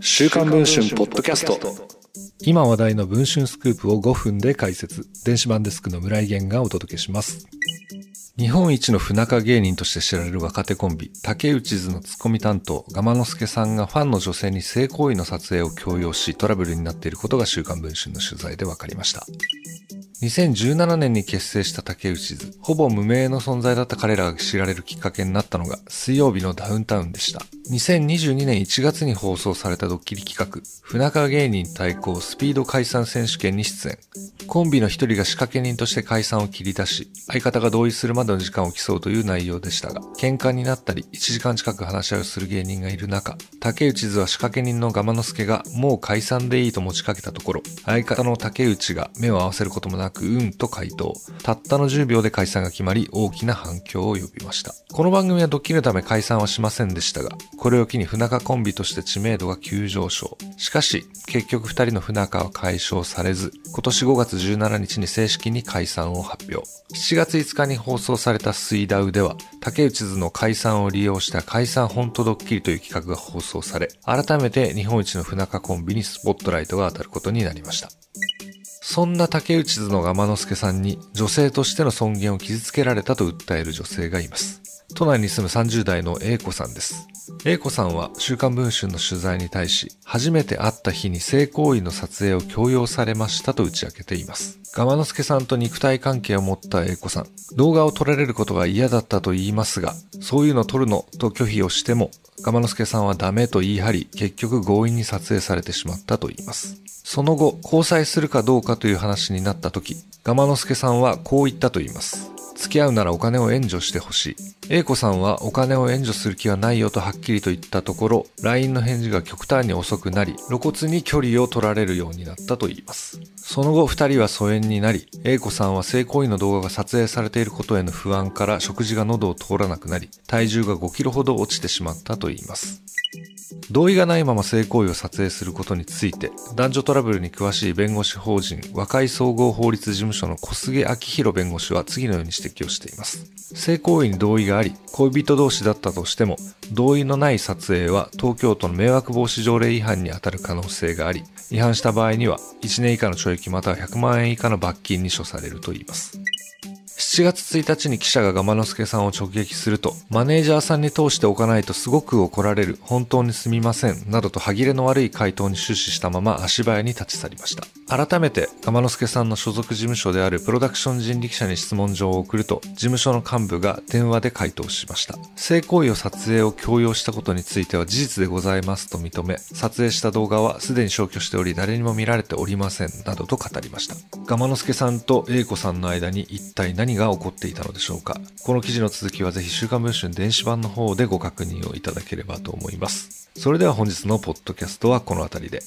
週刊文春ポッドキャスト今話題の文春スクープを5分で解説電子版デスクの村井源がお届けします日本一の不仲芸人として知られる若手コンビ、竹内図のツッコミ担当、ガマノスケさんがファンの女性に性行為の撮影を強要しトラブルになっていることが週刊文春の取材で分かりました。2017年に結成した竹内図。ほぼ無名の存在だった彼らが知られるきっかけになったのが水曜日のダウンタウンでした。2022年1月に放送されたドッキリ企画、不仲芸人対抗スピード解散選手権に出演。コンビの一人が仕掛け人として解散を切り出し、相方が同意するまでの時間を競うという内容でしたが、喧嘩になったり1時間近く話し合いをする芸人がいる中、竹内図は仕掛け人のガマノスケがもう解散でいいと持ちかけたところ、相方の竹内が目を合わせることもなくうんと回答。たったの10秒で解散が決まり、大きな反響を呼びました。この番組はドッキリのため解散はしませんでしたが、これを機に不仲コンビとして知名度が急上昇。しかし、結局二人の不仲は解消されず、今年5月17日に正式に解散を発表。7月5日に放送された水ダウでは、竹内図の解散を利用した解散本当ドッキリという企画が放送され、改めて日本一の不仲コンビにスポットライトが当たることになりました。そんな竹内図の天之助さんに女性としての尊厳を傷つけられたと訴える女性がいます。都内に住む30代の A 子さんです。A 子さんは週刊文春の取材に対し、初めて会った日に性行為の撮影を強要されましたと打ち明けています。ガマノスケさんと肉体関係を持った A 子さん。動画を撮られることが嫌だったと言いますが、そういうの撮るのと拒否をしても、ガマノスケさんはダメと言い張り、結局強引に撮影されてしまったと言います。その後、交際するかどうかという話になった時、ガマノスケさんはこう言ったと言います。付き合うならお金を援助してほしい。A 子さんはお金を援助する気はないよとはっきりと言ったところ、LINE の返事が極端に遅くなり、露骨に距離を取られるようになったと言います。その後二人は疎遠になり、A 子さんは性行為の動画が撮影されていることへの不安から食事が喉を通らなくなり、体重が5キロほど落ちてしまったと言います。同意がないまま性行為を撮影することについて、男女トラブルに詳しい弁護士法人和解総合法律事務所の小菅明宏弁護士は次のように指摘をしています。性行為に同意があり、恋人同士だったとしても、同意のない撮影は東京都の迷惑防止条例違反に当たる可能性があり、違反した場合には1年以下の懲役または100万円以下の罰金に処されるといいます。7月1日に記者がガマノスケさんを直撃すると、マネージャーさんに通しておかないとすごく怒られる、本当にすみません、などと歯切れの悪い回答に終始したまま足早に立ち去りました。改めて、ガマノスケさんの所属事務所であるプロダクション人力車に質問状を送ると、事務所の幹部が電話で回答しました。性行為を撮影を強要したことについては事実でございますと認め、撮影した動画はすでに消去しており誰にも見られておりません、などと語りました。ガマノスケさんと英子さんの間に一体何がが起こっていたのでしょうかこの記事の続きはぜひ週刊文春電子版の方でご確認をいただければと思います。それでは本日のポッドキャストはこの辺りで。